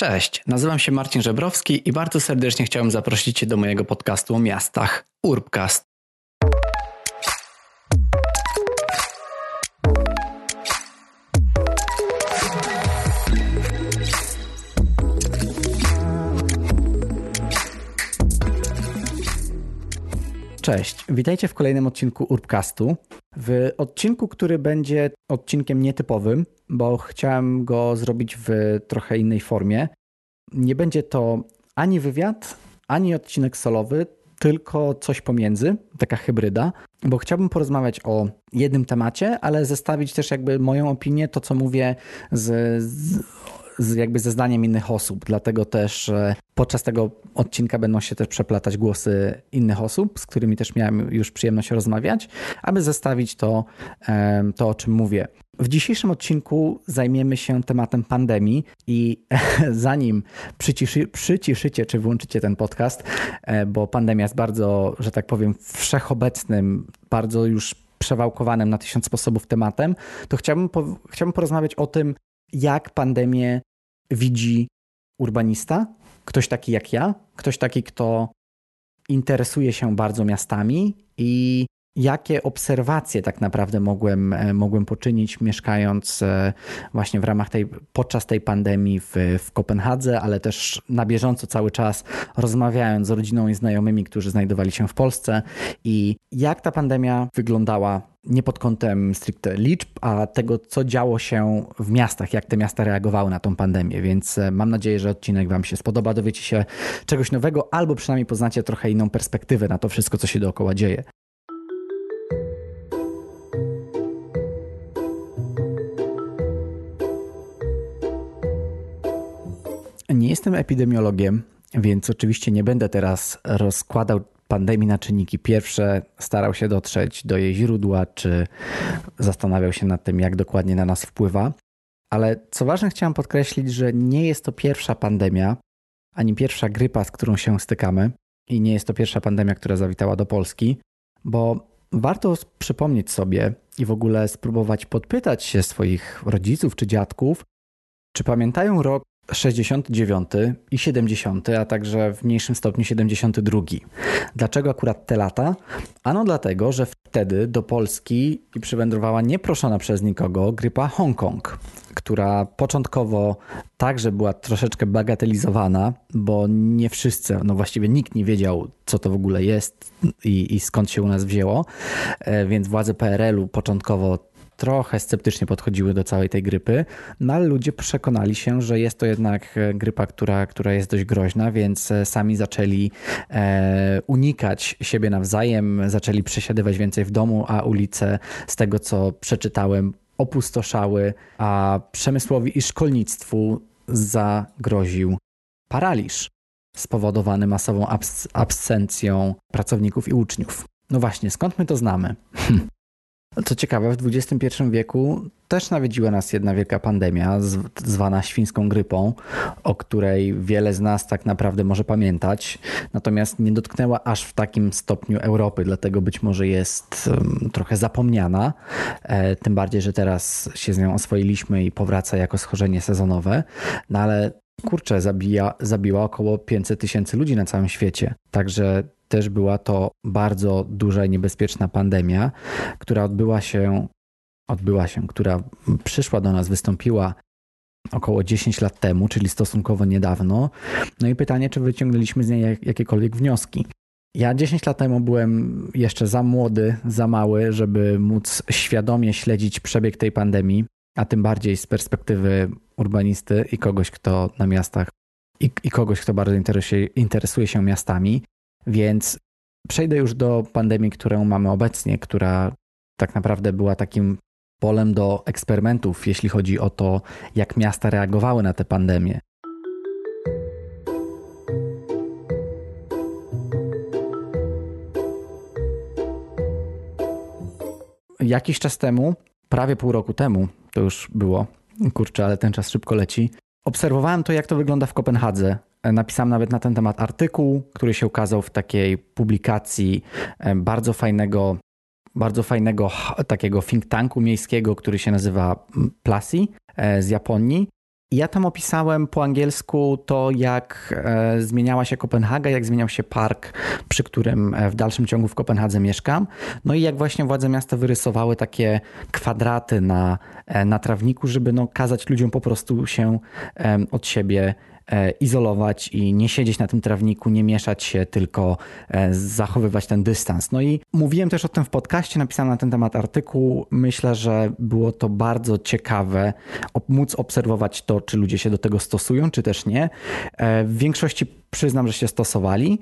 Cześć, nazywam się Marcin Żebrowski i bardzo serdecznie chciałem zaprosić Cię do mojego podcastu o miastach Urbcast. Cześć, witajcie w kolejnym odcinku Urbcastu. W odcinku, który będzie odcinkiem nietypowym, bo chciałem go zrobić w trochę innej formie. Nie będzie to ani wywiad, ani odcinek solowy, tylko coś pomiędzy, taka hybryda, bo chciałbym porozmawiać o jednym temacie, ale zestawić też jakby moją opinię, to co mówię z, z jakby ze zdaniem innych osób. Dlatego też podczas tego odcinka będą się też przeplatać głosy innych osób, z którymi też miałem już przyjemność rozmawiać, aby zestawić to, to o czym mówię. W dzisiejszym odcinku zajmiemy się tematem pandemii i zanim przyciszy, przyciszycie czy włączycie ten podcast, e, bo pandemia jest bardzo, że tak powiem, wszechobecnym, bardzo już przewałkowanym na tysiąc sposobów tematem, to chciałbym, po, chciałbym porozmawiać o tym, jak pandemię widzi urbanista, ktoś taki jak ja, ktoś taki, kto interesuje się bardzo miastami i jakie obserwacje tak naprawdę mogłem, e, mogłem poczynić, mieszkając e, właśnie w ramach tej, podczas tej pandemii w, w Kopenhadze, ale też na bieżąco cały czas rozmawiając z rodziną i znajomymi, którzy znajdowali się w Polsce i jak ta pandemia wyglądała nie pod kątem stricte liczb, a tego, co działo się w miastach, jak te miasta reagowały na tą pandemię. Więc e, mam nadzieję, że odcinek Wam się spodoba, dowiecie się czegoś nowego, albo przynajmniej poznacie trochę inną perspektywę na to wszystko, co się dookoła dzieje. Nie jestem epidemiologiem, więc oczywiście nie będę teraz rozkładał pandemii na czynniki pierwsze, starał się dotrzeć do jej źródła, czy zastanawiał się nad tym, jak dokładnie na nas wpływa. Ale co ważne, chciałem podkreślić, że nie jest to pierwsza pandemia, ani pierwsza grypa, z którą się stykamy, i nie jest to pierwsza pandemia, która zawitała do Polski, bo warto przypomnieć sobie i w ogóle spróbować podpytać się swoich rodziców czy dziadków, czy pamiętają rok 69 i 70, a także w mniejszym stopniu 72. Dlaczego akurat te lata? Ano dlatego, że wtedy do Polski przywędrowała nieproszona przez nikogo grypa Hongkong, która początkowo także była troszeczkę bagatelizowana, bo nie wszyscy, no właściwie nikt nie wiedział, co to w ogóle jest i, i skąd się u nas wzięło, e, więc władze PRL-u początkowo trochę sceptycznie podchodziły do całej tej grypy, no ale ludzie przekonali się, że jest to jednak e, grypa, która, która jest dość groźna, więc e, sami zaczęli e, unikać siebie nawzajem, zaczęli przesiadywać więcej w domu, a ulice, z tego co przeczytałem, opustoszały, a przemysłowi i szkolnictwu zagroził paraliż spowodowany masową abs absencją pracowników i uczniów. No właśnie, skąd my to znamy? Co ciekawe, w XXI wieku też nawiedziła nas jedna wielka pandemia, zwana świńską grypą, o której wiele z nas tak naprawdę może pamiętać, natomiast nie dotknęła aż w takim stopniu Europy, dlatego być może jest trochę zapomniana. E, tym bardziej, że teraz się z nią oswoiliśmy i powraca jako schorzenie sezonowe, no ale kurczę, zabija, zabiła około 500 tysięcy ludzi na całym świecie. Także też była to bardzo duża i niebezpieczna pandemia, która odbyła się, odbyła się, która przyszła do nas, wystąpiła około 10 lat temu, czyli stosunkowo niedawno. No i pytanie, czy wyciągnęliśmy z niej jakiekolwiek wnioski. Ja 10 lat temu byłem jeszcze za młody, za mały, żeby móc świadomie śledzić przebieg tej pandemii, a tym bardziej z perspektywy urbanisty i kogoś, kto na miastach i, i kogoś, kto bardzo interesuje, interesuje się miastami. Więc przejdę już do pandemii, którą mamy obecnie, która tak naprawdę była takim polem do eksperymentów, jeśli chodzi o to, jak miasta reagowały na tę pandemię. Jakiś czas temu, prawie pół roku temu, to już było, kurczę, ale ten czas szybko leci, obserwowałem to, jak to wygląda w Kopenhadze Napisałem nawet na ten temat artykuł, który się ukazał w takiej publikacji e, bardzo fajnego, bardzo fajnego takiego think tanku miejskiego, który się nazywa Plasi e, z Japonii. Ja tam opisałem po angielsku to, jak e, zmieniała się Kopenhaga, jak zmieniał się park, przy którym e, w dalszym ciągu w Kopenhadze mieszkam. No i jak właśnie władze miasta wyrysowały takie kwadraty na, e, na trawniku, żeby no, kazać ludziom po prostu się od siebie izolować i nie siedzieć na tym trawniku, nie mieszać się, tylko e, zachowywać ten dystans. No i mówiłem też o tym w podcaście, napisałem na ten temat artykuł. Myślę, że było to bardzo ciekawe móc obserwować to, czy ludzie się do tego stosują, czy też nie. E, w większości przyznam, że się stosowali.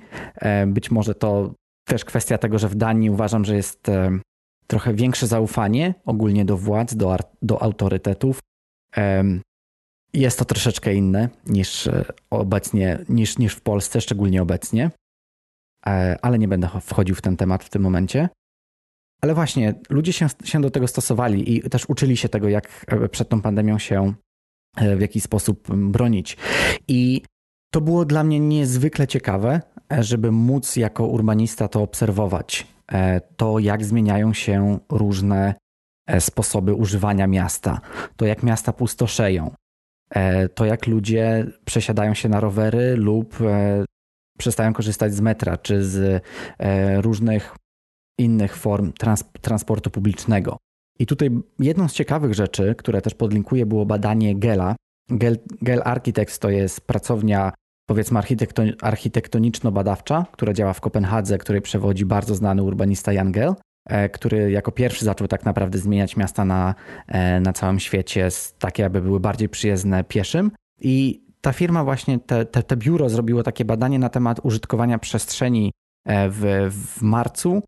Być może to też kwestia tego, że w Danii uważam, że jest trochę większe zaufanie ogólnie do władz, do, do autorytetów. Jest to troszeczkę inne niż e, obecnie, niż, niż w Polsce, szczególnie obecnie, e, ale nie będę wchodził w ten temat w tym momencie. Ale właśnie, ludzie się, się do tego stosowali i też uczyli się tego, jak e, przed tą pandemią się w jakiś sposób bronić. I to było dla mnie niezwykle ciekawe, żeby móc jako urbanista to obserwować. To, jak zmieniają się różne sposoby używania miasta, to jak miasta pustoszeją, to jak ludzie przesiadają się na rowery lub e, przestają korzystać z metra czy z e, różnych innych form trans transportu publicznego. I tutaj jedną z ciekawych rzeczy, które też podlinkuję, było badanie Gela. Gel, Gel Architects to jest pracownia powiedzmy architektoniczno-badawcza, która działa w Kopenhadze, której przewodzi bardzo znany urbanista Jan Gel. E, który jako pierwszy zaczął tak naprawdę zmieniać miasta na, e, na całym świecie, takie aby były bardziej przyjazne pieszym. I ta firma właśnie, te, te, te biuro zrobiło takie badanie na temat użytkowania przestrzeni e, w, w marcu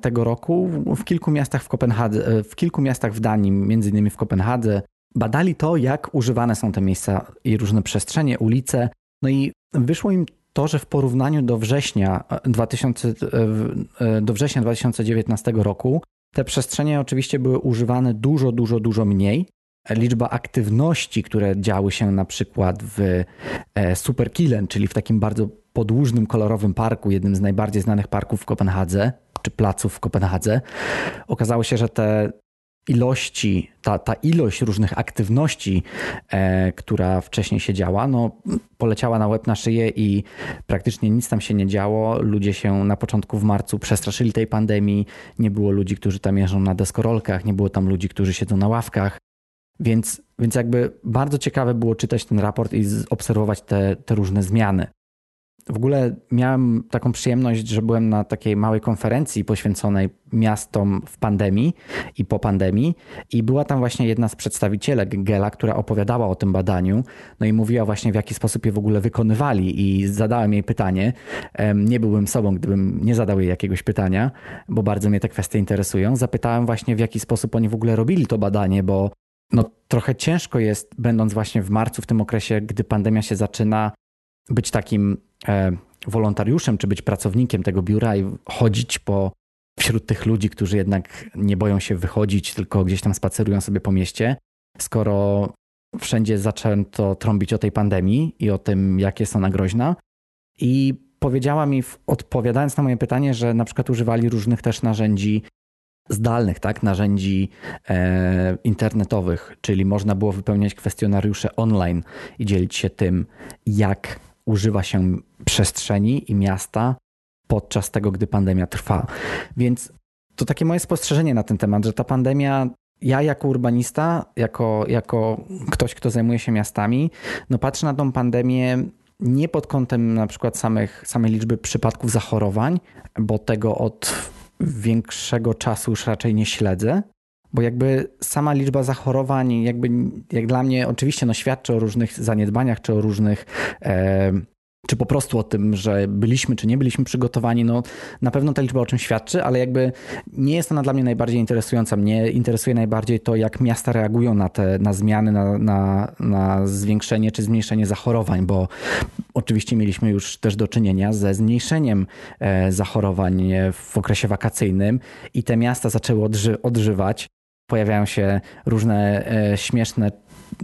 tego roku w kilku miastach w Kopenhadze, w kilku miastach w Danii, między innymi w Kopenhadze. Badali to, jak używane są te miejsca i różne przestrzenie, ulice. No i wyszło im to, że w porównaniu do września, 2000, e, e, do września 2019 roku te przestrzenie oczywiście były używane dużo, dużo, dużo mniej. Liczba aktywności, które działy się na przykład w e, Superkilen, czyli w takim bardzo podłużnym, kolorowym parku, jednym z najbardziej znanych parków w Kopenhadze, czy placów w Kopenhadze, okazało się, że te ilości, ta, ta ilość różnych aktywności, e, która wcześniej się działa, no, poleciała na łeb na szyję i praktycznie nic tam się nie działo. Ludzie się na początku w marcu przestraszyli tej pandemii. Nie było ludzi, którzy tam jeżdżą na deskorolkach, nie było tam ludzi, którzy siedzą na ławkach. Więc, więc jakby bardzo ciekawe było czytać ten raport i obserwować te, te różne zmiany. W ogóle miałem taką przyjemność, że byłem na takiej małej konferencji poświęconej miastom w pandemii i po pandemii, i była tam właśnie jedna z przedstawicielek Gela, która opowiadała o tym badaniu, no i mówiła właśnie w jaki sposób je w ogóle wykonywali, i zadałem jej pytanie. Nie byłbym sobą, gdybym nie zadał jej jakiegoś pytania, bo bardzo mnie te kwestie interesują. Zapytałem właśnie, w jaki sposób oni w ogóle robili to badanie, bo no, trochę ciężko jest, będąc właśnie w marcu, w tym okresie, gdy pandemia się zaczyna, być takim wolontariuszem, czy być pracownikiem tego biura i chodzić po wśród tych ludzi, którzy jednak nie boją się wychodzić, tylko gdzieś tam spacerują sobie po mieście, skoro wszędzie zaczęto trąbić o tej pandemii i o tym, jak jest ona groźna. I powiedziała mi, odpowiadając na moje pytanie, że na przykład używali różnych też narzędzi zdalnych, tak, narzędzi e, internetowych, czyli można było wypełniać kwestionariusze online i dzielić się tym, jak używa się przestrzeni i miasta podczas tego, gdy pandemia trwa. Więc to takie moje spostrzeżenie na ten temat, że ta pandemia ja jako urbanista, jako, jako ktoś, kto zajmuje się miastami, no patrzę na tą pandemię nie pod kątem na przykład samych, samej liczby przypadków zachorowań, bo tego od większego czasu już raczej nie śledzę, bo jakby sama liczba zachorowań, jakby jak dla mnie oczywiście no, świadczy o różnych zaniedbaniach czy o różnych. E, czy po prostu o tym, że byliśmy czy nie byliśmy przygotowani, no na pewno ta liczba o czym świadczy, ale jakby nie jest ona dla mnie najbardziej interesująca. Mnie interesuje najbardziej to, jak miasta reagują na te na zmiany, na, na, na zwiększenie czy zmniejszenie zachorowań, bo oczywiście mieliśmy już też do czynienia ze zmniejszeniem e, zachorowań w okresie wakacyjnym i te miasta zaczęły odży odżywać pojawiają się różne e, śmieszne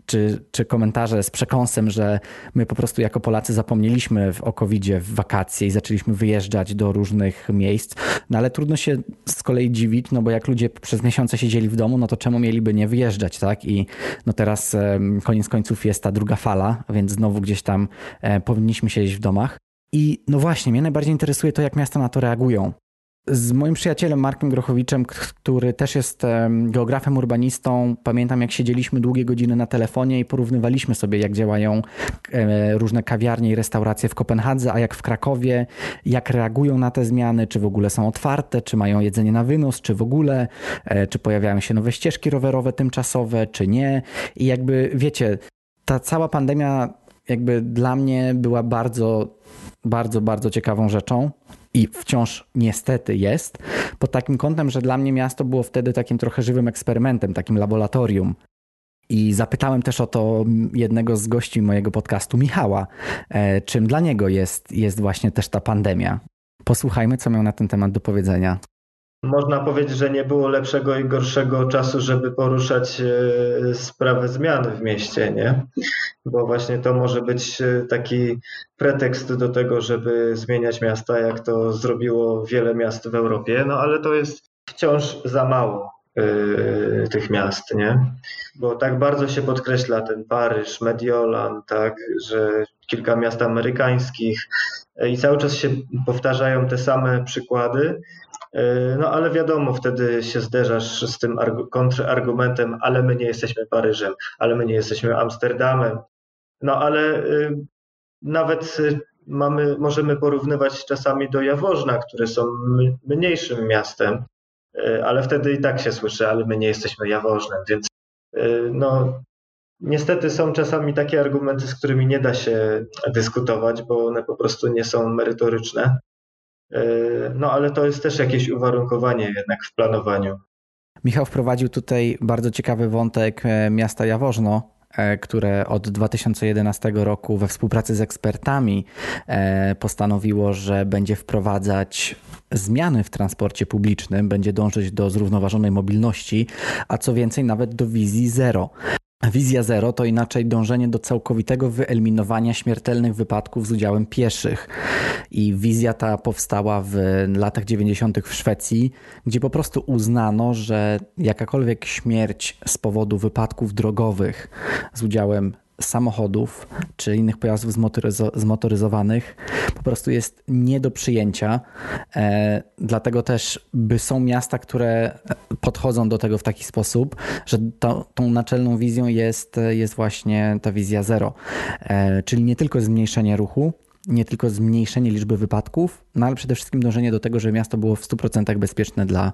czy, czy komentarze z przekąsem, że my po prostu jako Polacy zapomnieliśmy o covid w wakacje i zaczęliśmy wyjeżdżać do różnych miejsc. No ale trudno się z kolei dziwić, no bo jak ludzie przez miesiące siedzieli w domu, no to czemu mieliby nie wyjeżdżać, tak? I no teraz koniec końców jest ta druga fala, więc znowu gdzieś tam e, powinniśmy siedzieć w domach. I no właśnie, mnie najbardziej interesuje to, jak miasta na to reagują z moim przyjacielem Markiem Grochowiczem, który też jest geografem, urbanistą, pamiętam jak siedzieliśmy długie godziny na telefonie i porównywaliśmy sobie, jak działają e, różne kawiarnie i restauracje w Kopenhadze, a jak w Krakowie, jak reagują na te zmiany, czy w ogóle są otwarte, czy mają jedzenie na wynos, czy w ogóle, e, czy pojawiają się nowe ścieżki rowerowe tymczasowe, czy nie. I jakby wiecie, ta cała pandemia jakby dla mnie była bardzo, bardzo, bardzo ciekawą rzeczą i wciąż niestety jest, pod takim kątem, że dla mnie miasto było wtedy takim trochę żywym eksperymentem, takim laboratorium. I zapytałem też o to jednego z gości mojego podcastu, Michała, e, czym dla niego jest, jest właśnie też ta pandemia. Posłuchajmy, co miał na ten temat do powiedzenia. Można powiedzieć, że nie było lepszego i gorszego czasu, żeby poruszać e, sprawę zmian w mieście, nie? Bo właśnie to może być e, taki pretekst do tego, żeby zmieniać miasta, jak to zrobiło wiele miast w Europie, no ale to jest wciąż za mało yy, tych miast, nie? Bo tak bardzo się podkreśla ten Paryż, Mediolan, tak, że kilka miast amerykańskich i cały czas się powtarzają te same przykłady, E, no ale wiadomo, wtedy się zderzasz z tym kontrargumentem, ale my nie jesteśmy Paryżem, ale my nie jesteśmy Amsterdamem. No ale y, nawet y, mamy, możemy porównywać czasami do Jaworzna, które są mniejszym miastem, y, ale wtedy i tak się słyszy, ale my nie jesteśmy Jaworznem, więc no niestety są czasami takie argumenty, z którymi nie da się dyskutować, bo one po prostu nie są merytoryczne. E, no ale to jest też jakieś uwarunkowanie jednak w planowaniu. Michał wprowadził tutaj bardzo ciekawy wątek e, miasta Jaworzno, e, które od 2011 roku we współpracy z ekspertami postanowiło, że będzie wprowadzać zmiany w transporcie publicznym, będzie dążyć do zrównoważonej mobilności, a co więcej, nawet do wizji zero. Wizja zero to inaczej dążenie do całkowitego wyeliminowania śmiertelnych wypadków z udziałem pieszych. I wizja ta powstała w latach 90. w Szwecji, gdzie po prostu uznano, że jakakolwiek śmierć z powodu wypadków drogowych z udziałem samochodów czy innych pojazdów zmotoryzo zmotoryzowanych po prostu jest nie do przyjęcia. E, dlatego też by są miasta, które podchodzą do tego w taki sposób, że to, tą naczelną wizją jest, jest właśnie ta wizja zero, e, czyli nie tylko zmniejszenie ruchu, nie tylko zmniejszenie liczby wypadków, no ale przede wszystkim dążenie do tego, żeby miasto było w 100% bezpieczne dla,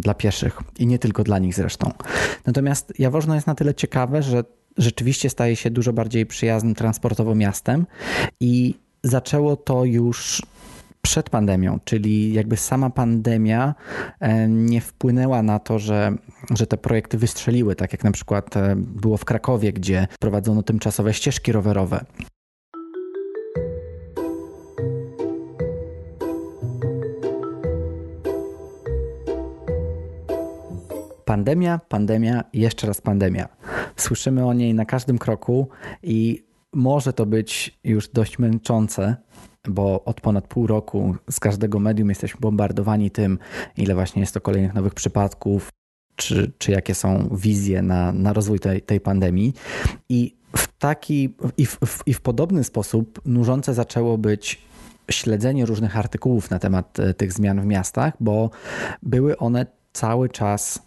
dla pieszych i nie tylko dla nich zresztą. Natomiast Jaworzno jest na tyle ciekawe, że rzeczywiście staje się dużo bardziej przyjaznym transportowo miastem i zaczęło to już przed pandemią, czyli jakby sama pandemia e, nie wpłynęła na to, że, że te projekty wystrzeliły, tak jak na przykład e, było w Krakowie, gdzie prowadzono tymczasowe ścieżki rowerowe. Pandemia, pandemia, jeszcze raz pandemia. Słyszymy o niej na każdym kroku i może to być już dość męczące, bo od ponad pół roku z każdego medium jesteśmy bombardowani tym, ile właśnie jest to kolejnych nowych przypadków, czy, czy jakie są wizje na, na rozwój tej, tej pandemii. I w taki i w, w, i w podobny sposób nużące zaczęło być śledzenie różnych artykułów na temat e, tych zmian w miastach, bo były one cały czas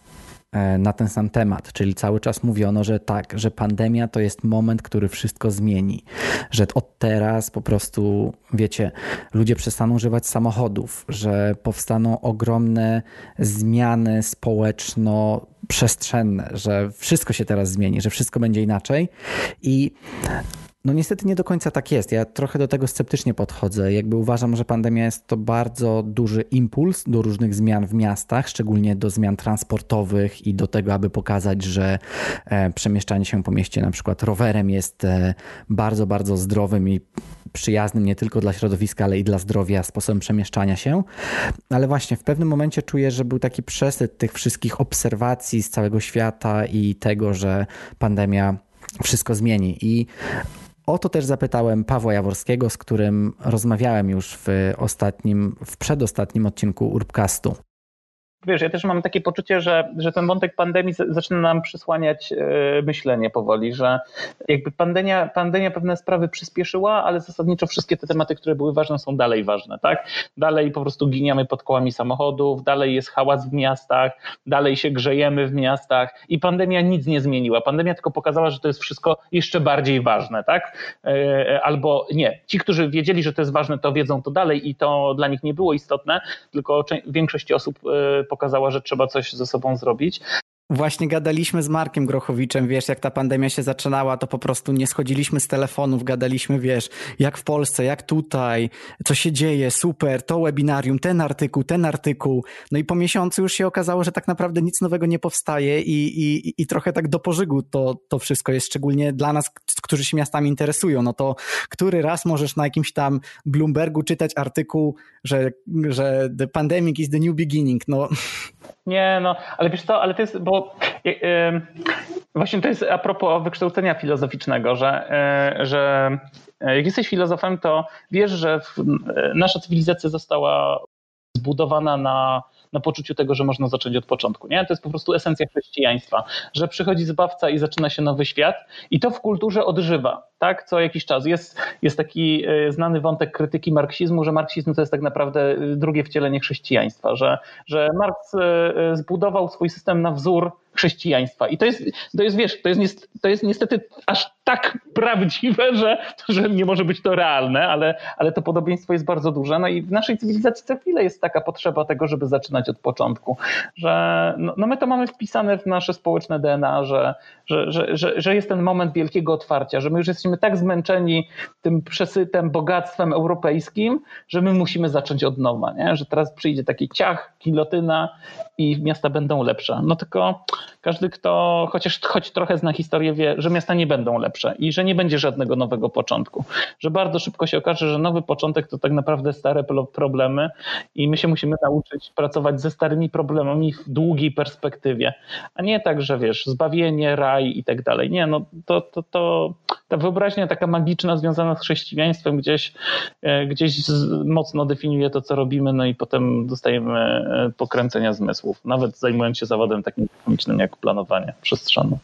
na ten sam temat, czyli cały czas mówiono, że tak, że pandemia to jest moment, który wszystko zmieni, że od teraz po prostu, wiecie, ludzie przestaną używać samochodów, że powstaną ogromne zmiany społeczno-przestrzenne, że wszystko się teraz zmieni, że wszystko będzie inaczej. I no niestety nie do końca tak jest. Ja trochę do tego sceptycznie podchodzę. Jakby uważam, że pandemia jest to bardzo duży impuls do różnych zmian w miastach, szczególnie do zmian transportowych i do tego, aby pokazać, że e, przemieszczanie się po mieście na przykład rowerem jest e, bardzo, bardzo zdrowym i przyjaznym nie tylko dla środowiska, ale i dla zdrowia sposobem przemieszczania się. Ale właśnie w pewnym momencie czuję, że był taki przesyt tych wszystkich obserwacji z całego świata i tego, że pandemia wszystko zmieni. I o to też zapytałem Pawła Jaworskiego, z którym rozmawiałem już w ostatnim, w przedostatnim odcinku Urbcastu wiesz, ja też mam takie poczucie, że, że ten wątek pandemii zaczyna nam przysłaniać e, myślenie powoli, że jakby pandemia, pandemia pewne sprawy przyspieszyła, ale zasadniczo wszystkie te tematy, które były ważne, są dalej ważne, tak? Dalej po prostu giniemy pod kołami samochodów, dalej jest hałas w miastach, dalej się grzejemy w miastach i pandemia nic nie zmieniła. Pandemia tylko pokazała, że to jest wszystko jeszcze bardziej ważne, tak? E, albo nie. Ci, którzy wiedzieli, że to jest ważne, to wiedzą to dalej i to dla nich nie było istotne, tylko większość osób e, pokazała, że trzeba coś ze sobą zrobić. Właśnie gadaliśmy z Markiem Grochowiczem, wiesz, jak ta pandemia się zaczynała, to po prostu nie schodziliśmy z telefonów, gadaliśmy, wiesz, jak w Polsce, jak tutaj, co się dzieje, super, to webinarium, ten artykuł, ten artykuł. No i po miesiącu już się okazało, że tak naprawdę nic nowego nie powstaje i, i, i trochę tak do pożygu to, to wszystko jest, szczególnie dla nas, którzy się miastami interesują. No to który raz możesz na jakimś tam Bloombergu czytać artykuł, że, że the pandemic is the new beginning, no. Nie, no, ale wiesz co, ale to jest, bo yy, właśnie to jest a propos wykształcenia filozoficznego, że, yy, że jak jesteś filozofem, to wiesz, że w, nasza cywilizacja została zbudowana na na poczuciu tego, że można zacząć od początku. Nie? To jest po prostu esencja chrześcijaństwa, że przychodzi zbawca i zaczyna się nowy świat i to w kulturze odżywa. Tak, co jakiś czas. Jest, jest taki e, znany wątek krytyki marksizmu, że marksizm to jest tak naprawdę e, drugie wcielenie chrześcijaństwa, że, że Marks e, zbudował swój system na wzór chrześcijaństwa. I to jest, to jest wiesz, to jest, to jest niestety aż tak prawdziwe, że, że nie może być to realne, ale, ale to podobieństwo jest bardzo duże. No i w naszej cywilizacji co chwilę jest taka potrzeba tego, żeby zaczynać od początku. Że no, no my to mamy wpisane w nasze społeczne DNA, że, że, że, że, że jest ten moment wielkiego otwarcia, że my już jesteśmy tak zmęczeni tym przesytem, bogactwem europejskim, że my musimy zacząć od nowa, nie? że teraz przyjdzie taki ciach, kilotyna i miasta będą lepsze. No tylko każdy, kto chociaż choć trochę zna historię, wie, że miasta nie będą lepsze i że nie będzie żadnego nowego początku. Że bardzo szybko się okaże, że nowy początek to tak naprawdę stare problemy i my się musimy nauczyć pracować ze starymi problemami w długiej perspektywie, a nie tak, że wiesz, zbawienie, raj i tak dalej. Nie, no to, to, to ta wyobraźnia taka magiczna związana z chrześcijaństwem gdzieś, e, gdzieś mocno definiuje to, co robimy, no i potem dostajemy e, pokręcenia zmysłów, nawet zajmując się zawodem takim technicznym jak planowanie przestrzenne.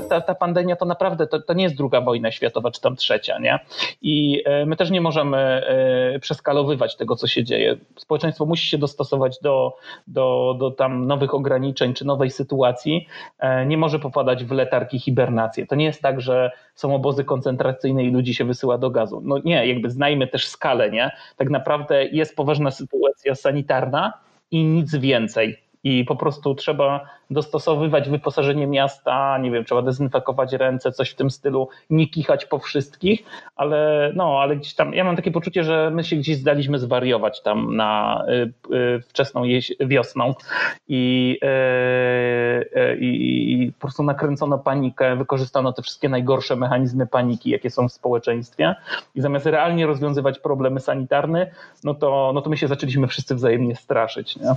Ta, ta, pandemia to naprawdę to, to nie jest druga wojna światowa, czy tam trzecia, nie? I e, my też nie możemy e, przeskalowywać tego, co się dzieje. Społeczeństwo musi się dostosować do, do, do tam nowych ograniczeń czy nowej sytuacji. E, nie może popadać w letarg i hibernację. To nie jest tak, że są obozy koncentracyjne i ludzi się wysyła do gazu. No nie, jakby znajmy też skalę, nie? Tak naprawdę jest poważna sytuacja sanitarna i nic więcej i po prostu trzeba dostosowywać wyposażenie miasta, nie wiem, trzeba dezynfekować ręce, coś w tym stylu, nie kichać po wszystkich, ale no, ale gdzieś tam, ja mam takie poczucie, że my się gdzieś zdaliśmy zwariować tam na y, y, wczesną wiosną i, y, y po prostu nakręcono panikę, wykorzystano te wszystkie najgorsze mechanizmy paniki, jakie są w społeczeństwie i zamiast realnie rozwiązywać problemy sanitarne, no to, no to my się zaczęliśmy wszyscy wzajemnie straszyć. Nie?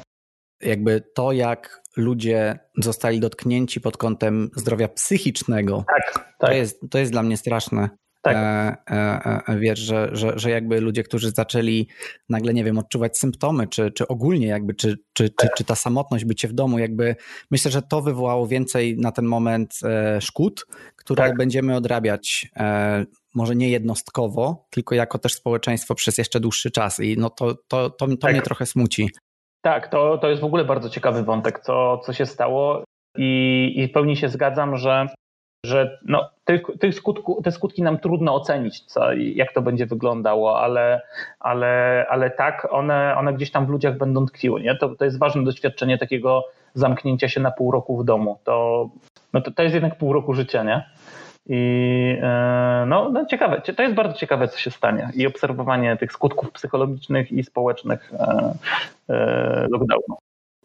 Jakby to, jak ludzie zostali dotknięci pod kątem zdrowia psychicznego, tak, tak. To, jest, to jest dla mnie straszne. Tak. E, e, e, wiesz, że, że, że jakby ludzie, którzy zaczęli nagle, nie wiem, odczuwać symptomy, czy, czy ogólnie jakby, czy, czy, czy, czy ta samotność, bycie w domu, jakby myślę, że to wywołało więcej na ten moment e, szkód, które tak. będziemy odrabiać e, może nie jednostkowo, tylko jako też społeczeństwo przez jeszcze dłuższy czas i no to, to, to, to tak. mnie trochę smuci. Tak, to, to jest w ogóle bardzo ciekawy wątek, co, co się stało i, i w pełni się zgadzam, że, że no, tych, tych skutku, te skutki nam trudno ocenić, co, jak to będzie wyglądało, ale, ale, ale tak, one, one gdzieś tam w ludziach będą tkwiły. Nie? To, to jest ważne doświadczenie takiego zamknięcia się na pół roku w domu. To, no to, to jest jednak pół roku życia, nie? I e, no, no ciekawe, to jest bardzo ciekawe, co się stanie i obserwowanie tych skutków psychologicznych i społecznych e, e, lockdownu.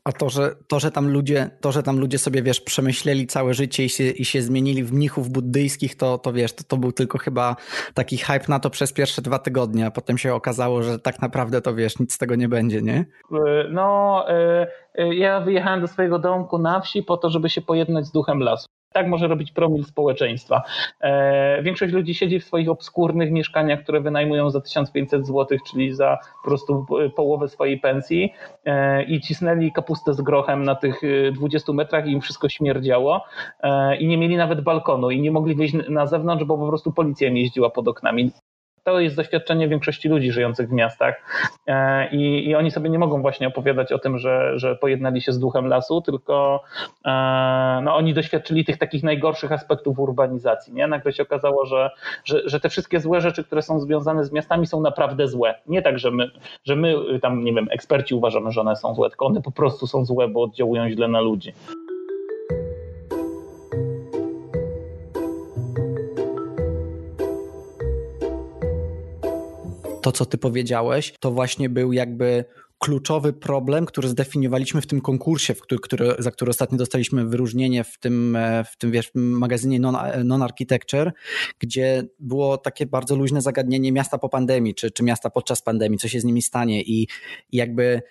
A to że, to, że tam ludzie, to, że tam ludzie sobie, wiesz, przemyśleli całe życie i się, i się zmienili w mnichów buddyjskich, to, to wiesz, to, to był tylko chyba taki hype na to przez pierwsze dwa tygodnie, a potem się okazało, że tak naprawdę to wiesz, nic z tego nie będzie, nie? No, ja wyjechałem do swojego domku na wsi po to, żeby się pojednać z duchem lasu. Tak może robić promil społeczeństwa. E, większość ludzi siedzi w swoich obskurnych mieszkaniach, które wynajmują za 1500 zł, czyli za po prostu połowę swojej pensji e, i cisnęli kapustę z grochem na tych 20 metrach i im wszystko śmierdziało e, i nie mieli nawet balkonu i nie mogli wyjść na zewnątrz, bo po prostu policja jeździła pod oknami to jest doświadczenie większości ludzi żyjących w miastach e, i, i oni sobie nie mogą właśnie opowiadać o tym, że, że pojednali się z duchem lasu, tylko e, no, oni doświadczyli tych takich najgorszych aspektów urbanizacji. Nie? Nagle się okazało, że, że, że te wszystkie złe rzeczy, które są związane z miastami są naprawdę złe. Nie tak, że my, że my tam, nie wiem, eksperci uważamy, że one są złe, tylko one po prostu są złe, bo oddziałują źle na ludzi. To, co ty powiedziałeś, to właśnie był jakby kluczowy problem, który zdefiniowaliśmy w tym konkursie, w który, który, za który ostatnio dostaliśmy wyróżnienie w tym, e, w tym wiesz, magazynie Non-Architecture, non gdzie było takie bardzo luźne zagadnienie miasta po pandemii, czy, czy miasta podczas pandemii, co się z nimi stanie. I, i jakby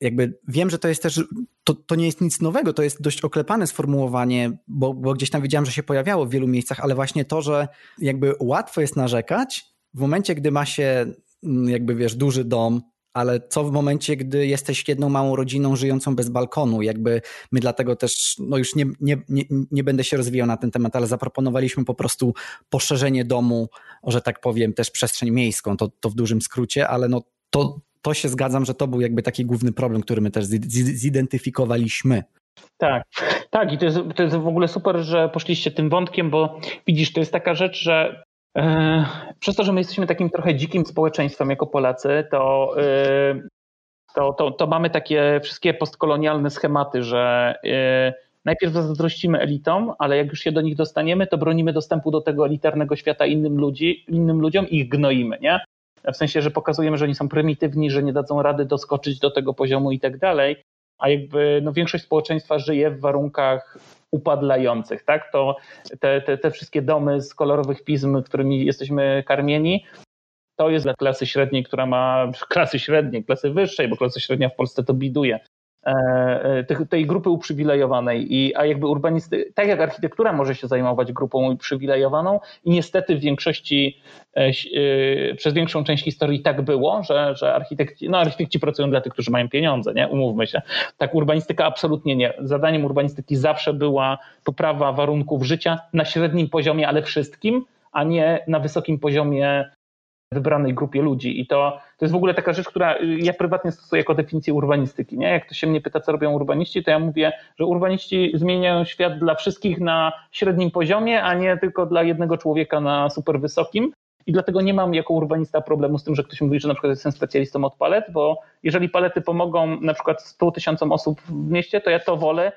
jakby wiem, że to jest też, to, to nie jest nic nowego, to jest dość oklepane sformułowanie, bo, bo gdzieś tam widziałem, że się pojawiało w wielu miejscach, ale właśnie to, że jakby łatwo jest narzekać w momencie, gdy ma się jakby wiesz, duży dom, ale co w momencie, gdy jesteś jedną małą rodziną żyjącą bez balkonu? Jakby my dlatego też, no już nie, nie, nie, nie będę się rozwijał na ten temat, ale zaproponowaliśmy po prostu poszerzenie domu, że tak powiem, też przestrzeń miejską, to, to w dużym skrócie, ale no to, to się zgadzam, że to był jakby taki główny problem, który my też zidentyfikowaliśmy. Tak, tak i to jest, to jest w ogóle super, że poszliście tym wątkiem, bo widzisz, to jest taka rzecz, że przez to, że my jesteśmy takim trochę dzikim społeczeństwem jako Polacy, to, e, to, to, to mamy takie wszystkie postkolonialne schematy, że e, najpierw zazdrościmy elitom, ale jak już się do nich dostaniemy, to bronimy dostępu do tego elitarnego świata innym, ludzi, innym ludziom i ich gnoimy, nie? W sensie, że pokazujemy, że oni są prymitywni, że nie dadzą rady doskoczyć do tego poziomu i tak dalej, a jakby no, większość społeczeństwa żyje w warunkach upadlających, tak? To te, te, te wszystkie domy z kolorowych pism, którymi jesteśmy karmieni, to jest dla klasy średniej, która ma klasy średniej, klasy wyższej, bo klasa średnia w Polsce to biduje. E, e, tej grupy uprzywilejowanej. I, a jakby urbanisty, tak jak architektura może się zajmować grupą uprzywilejowaną i niestety w większości, e, przez większą część historii tak było, że, że architekci, no architekci pracują dla tych, którzy mają pieniądze, nie? Umówmy się. Tak urbanistyka absolutnie nie. Zadaniem urbanistyki zawsze była poprawa warunków życia na średnim poziomie, ale wszystkim, a nie na wysokim poziomie wybranej grupie ludzi. I to, to jest w ogóle taka rzecz, która y, ja prywatnie stosuję jako definicję urbanistyki. Nie? Jak ktoś się mnie pyta, co robią urbaniści, to ja mówię, że urbaniści zmieniają świat dla wszystkich na średnim poziomie, a nie tylko dla jednego człowieka na super wysokim. I dlatego nie mam jako urbanista problemu z tym, że ktoś mówi, że na przykład jestem specjalistą od palet, bo jeżeli palety pomogą na przykład 100 tysiącom osób w mieście, to ja to wolę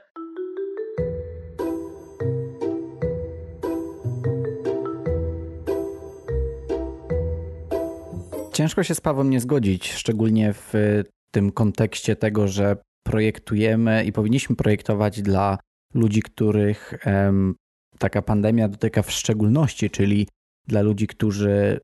Ciężko się z Pawłem nie zgodzić, szczególnie w tym kontekście tego, że projektujemy i powinniśmy projektować dla ludzi, których taka pandemia dotyka w szczególności, czyli dla ludzi, którzy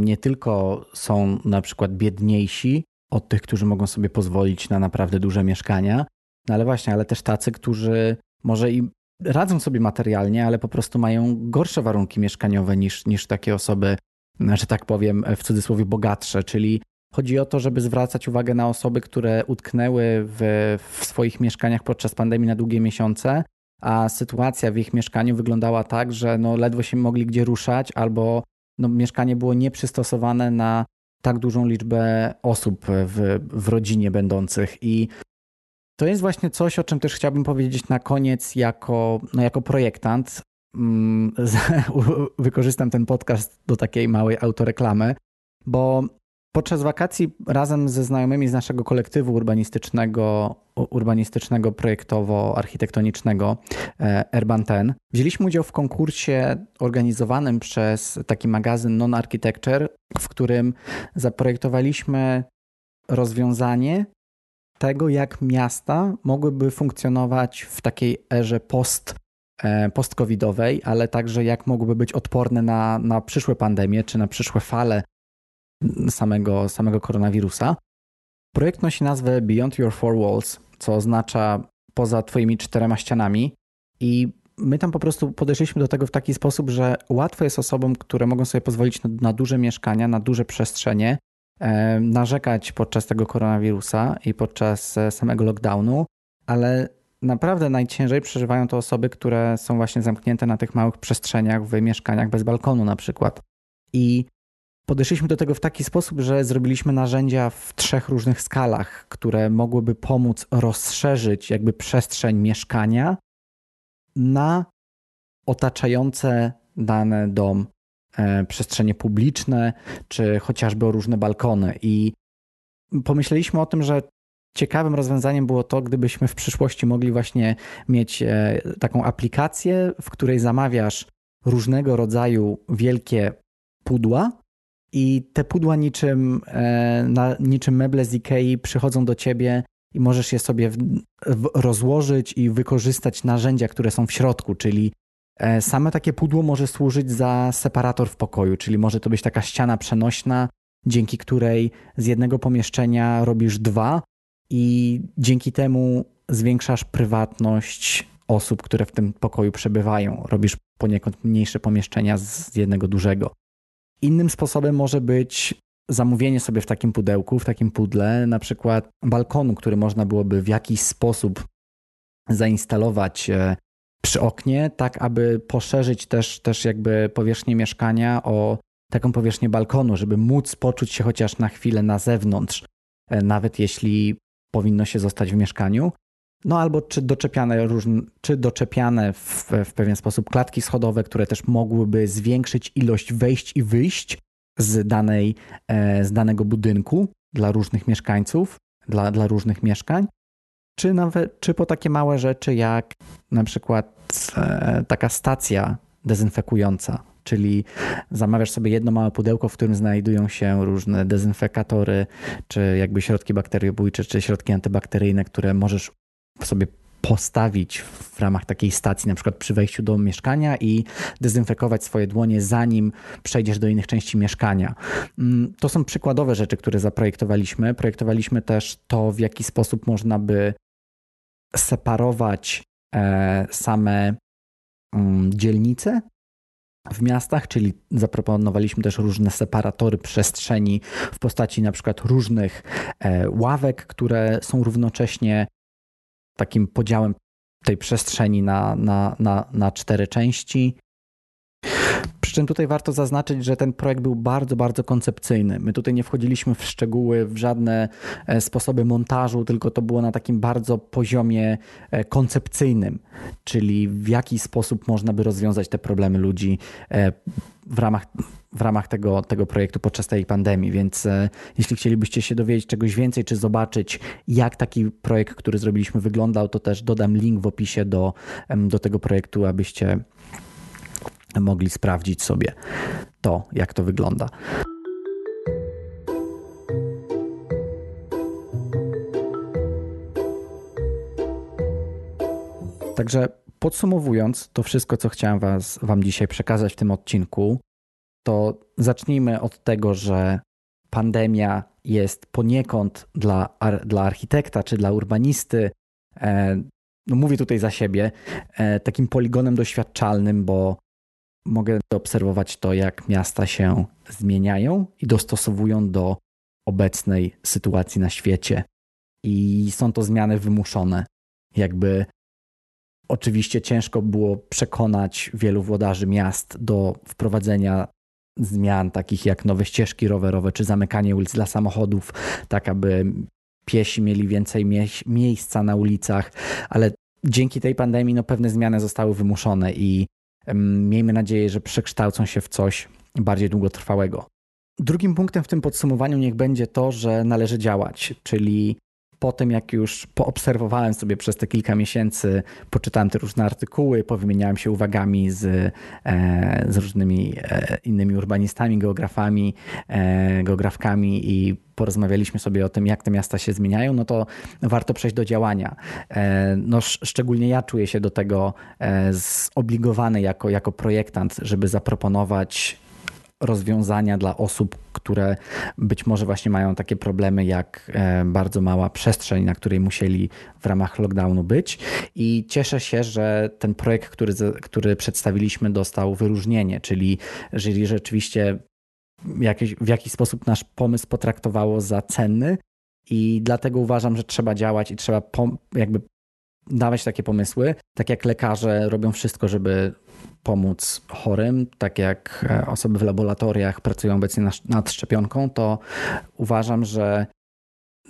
nie tylko są na przykład biedniejsi od tych, którzy mogą sobie pozwolić na naprawdę duże mieszkania, no ale właśnie, ale też tacy, którzy może i radzą sobie materialnie, ale po prostu mają gorsze warunki mieszkaniowe niż, niż takie osoby że tak powiem, w cudzysłowie bogatsze, czyli chodzi o to, żeby zwracać uwagę na osoby, które utknęły w, w swoich mieszkaniach podczas pandemii na długie miesiące, a sytuacja w ich mieszkaniu wyglądała tak, że no ledwo się mogli gdzie ruszać, albo no mieszkanie było nieprzystosowane na tak dużą liczbę osób w, w rodzinie będących. I to jest właśnie coś, o czym też chciałbym powiedzieć na koniec jako, no jako projektant, Mm, wykorzystam ten podcast do takiej małej autoreklamy, bo podczas wakacji razem ze znajomymi z naszego kolektywu urbanistycznego, urbanistycznego projektowo-architektonicznego e, Urban Ten wzięliśmy udział w konkursie organizowanym przez taki magazyn Non-Architecture, w którym zaprojektowaliśmy rozwiązanie tego, jak miasta mogłyby funkcjonować w takiej erze post, post-covidowej, ale także jak mogłyby być odporne na, na przyszłe pandemie czy na przyszłe fale samego, samego koronawirusa. Projekt nosi nazwę Beyond Your Four Walls, co oznacza poza Twoimi czterema ścianami. I my tam po prostu podeszliśmy do tego w taki sposób, że łatwo jest osobom, które mogą sobie pozwolić na, na duże mieszkania, na duże przestrzenie, e, narzekać podczas tego koronawirusa i podczas e, samego lockdownu, ale naprawdę najciężej przeżywają to osoby, które są właśnie zamknięte na tych małych przestrzeniach w mieszkaniach bez balkonu na przykład. I podeszliśmy do tego w taki sposób, że zrobiliśmy narzędzia w trzech różnych skalach, które mogłyby pomóc rozszerzyć jakby przestrzeń mieszkania na otaczające dany dom e, przestrzenie publiczne, czy chociażby o różne balkony. I pomyśleliśmy o tym, że ciekawym rozwiązaniem było to, gdybyśmy w przyszłości mogli właśnie mieć e, taką aplikację, w której zamawiasz różnego rodzaju wielkie pudła i te pudła niczym, e, niczym meble z Ikei przychodzą do ciebie i możesz je sobie rozłożyć i wykorzystać narzędzia, które są w środku, czyli e, same takie pudło może służyć za separator w pokoju, czyli może to być taka ściana przenośna, dzięki której z jednego pomieszczenia robisz dwa i dzięki temu zwiększasz prywatność osób, które w tym pokoju przebywają. Robisz poniekąd mniejsze pomieszczenia z jednego dużego. Innym sposobem może być zamówienie sobie w takim pudełku, w takim pudle, na przykład balkonu, który można byłoby w jakiś sposób zainstalować e, przy oknie, tak aby poszerzyć też, też jakby powierzchnię mieszkania o taką powierzchnię balkonu, żeby móc poczuć się chociaż na chwilę na zewnątrz, e, nawet jeśli powinno się zostać w mieszkaniu. No albo czy doczepiane, różne, czy doczepiane w, w pewien sposób klatki schodowe, które też mogłyby zwiększyć ilość wejść i wyjść z, danej, e, z danego budynku dla różnych mieszkańców, dla, dla różnych mieszkań, czy nawet czy po takie małe rzeczy jak na przykład e, taka stacja dezynfekująca, czyli zamawiasz sobie jedno małe pudełko, w którym znajdują się różne dezynfekatory, czy jakby środki bakteriobójcze, czy środki antybakteryjne, które możesz sobie postawić w ramach takiej stacji, na przykład przy wejściu do mieszkania i dezynfekować swoje dłonie, zanim przejdziesz do innych części mieszkania. Mm, to są przykładowe rzeczy, które zaprojektowaliśmy. Projektowaliśmy też to, w jaki sposób można by separować e, same mm, dzielnice w miastach, czyli zaproponowaliśmy też różne separatory przestrzeni w postaci na przykład różnych e, ławek, które są równocześnie takim podziałem tej przestrzeni na, na, na, na cztery części. Przy czym tutaj warto zaznaczyć, że ten projekt był bardzo, bardzo koncepcyjny. My tutaj nie wchodziliśmy w szczegóły, w żadne e, sposoby montażu, tylko to było na takim bardzo poziomie e, koncepcyjnym, czyli w jaki sposób można by rozwiązać te problemy ludzi e, w ramach, w ramach tego, tego projektu podczas tej pandemii. Więc jeśli chcielibyście się dowiedzieć czegoś więcej, czy zobaczyć, jak taki projekt, który zrobiliśmy, wyglądał, to też dodam link w opisie do, do tego projektu, abyście mogli sprawdzić sobie to, jak to wygląda. Także podsumowując to wszystko, co chciałem was, Wam dzisiaj przekazać w tym odcinku, to zacznijmy od tego, że pandemia jest poniekąd dla, dla architekta czy dla urbanisty, e, no mówię tutaj za siebie, e, takim poligonem doświadczalnym, bo mogę obserwować to, jak miasta się zmieniają i dostosowują do obecnej sytuacji na świecie. I są to zmiany wymuszone. Jakby oczywiście ciężko było przekonać wielu włodarzy miast do wprowadzenia zmian takich jak nowe ścieżki rowerowe czy zamykanie ulic dla samochodów, tak aby piesi mieli więcej miejsca na ulicach, ale dzięki tej pandemii no, pewne zmiany zostały wymuszone i Miejmy nadzieję, że przekształcą się w coś bardziej długotrwałego. Drugim punktem w tym podsumowaniu niech będzie to, że należy działać, czyli po tym, jak już poobserwowałem sobie przez te kilka miesięcy, poczytałem te różne artykuły, powymieniałem się uwagami z, e, z różnymi e, innymi urbanistami, geografami, e, geografkami i porozmawialiśmy sobie o tym, jak te miasta się zmieniają, no to warto przejść do działania. No, szczególnie ja czuję się do tego zobligowany jako, jako projektant, żeby zaproponować rozwiązania dla osób, które być może właśnie mają takie problemy jak e, bardzo mała przestrzeń, na której musieli w ramach lockdownu być. I cieszę się, że ten projekt, który, który przedstawiliśmy, dostał wyróżnienie, czyli jeżeli rzeczywiście jakieś, w jakiś sposób nasz pomysł potraktowało za cenny. I dlatego uważam, że trzeba działać i trzeba jakby dawać takie pomysły. Tak jak lekarze robią wszystko, żeby pomóc chorym, tak jak e, osoby w laboratoriach pracują obecnie nad szczepionką, to uważam, że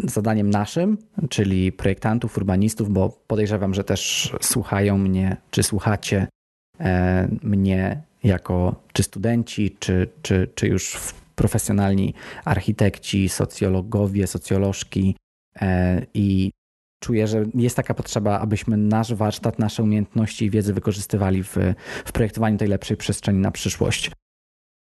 zadaniem naszym, czyli projektantów, urbanistów, bo podejrzewam, że też słuchają mnie, czy słuchacie e, mnie jako czy studenci, czy, czy, czy już profesjonalni architekci, socjologowie, socjolożki e, i czuję, że jest taka potrzeba, abyśmy nasz warsztat, nasze umiejętności i wiedzę wykorzystywali w, w projektowaniu tej lepszej przestrzeni na przyszłość.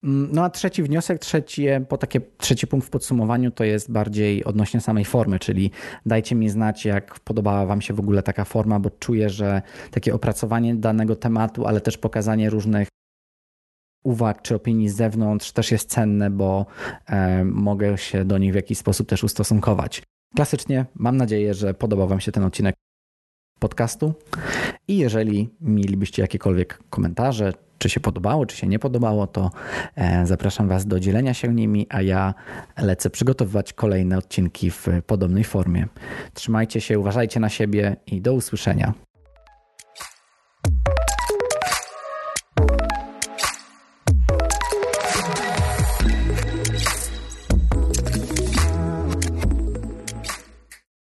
Mm, no a trzeci wniosek, trzeci, po takie, trzeci punkt w podsumowaniu to jest bardziej odnośnie samej formy, czyli dajcie mi znać, jak podobała Wam się w ogóle taka forma, bo czuję, że takie opracowanie danego tematu, ale też pokazanie różnych uwag czy opinii z zewnątrz też jest cenne, bo e, mogę się do nich w jakiś sposób też ustosunkować. Klasycznie mam nadzieję, że podobał Wam się ten odcinek podcastu. I jeżeli mielibyście jakiekolwiek komentarze, czy się podobało, czy się nie podobało, to e, zapraszam Was do dzielenia się nimi, a ja lecę przygotowywać kolejne odcinki w podobnej formie. Trzymajcie się, uważajcie na siebie i do usłyszenia.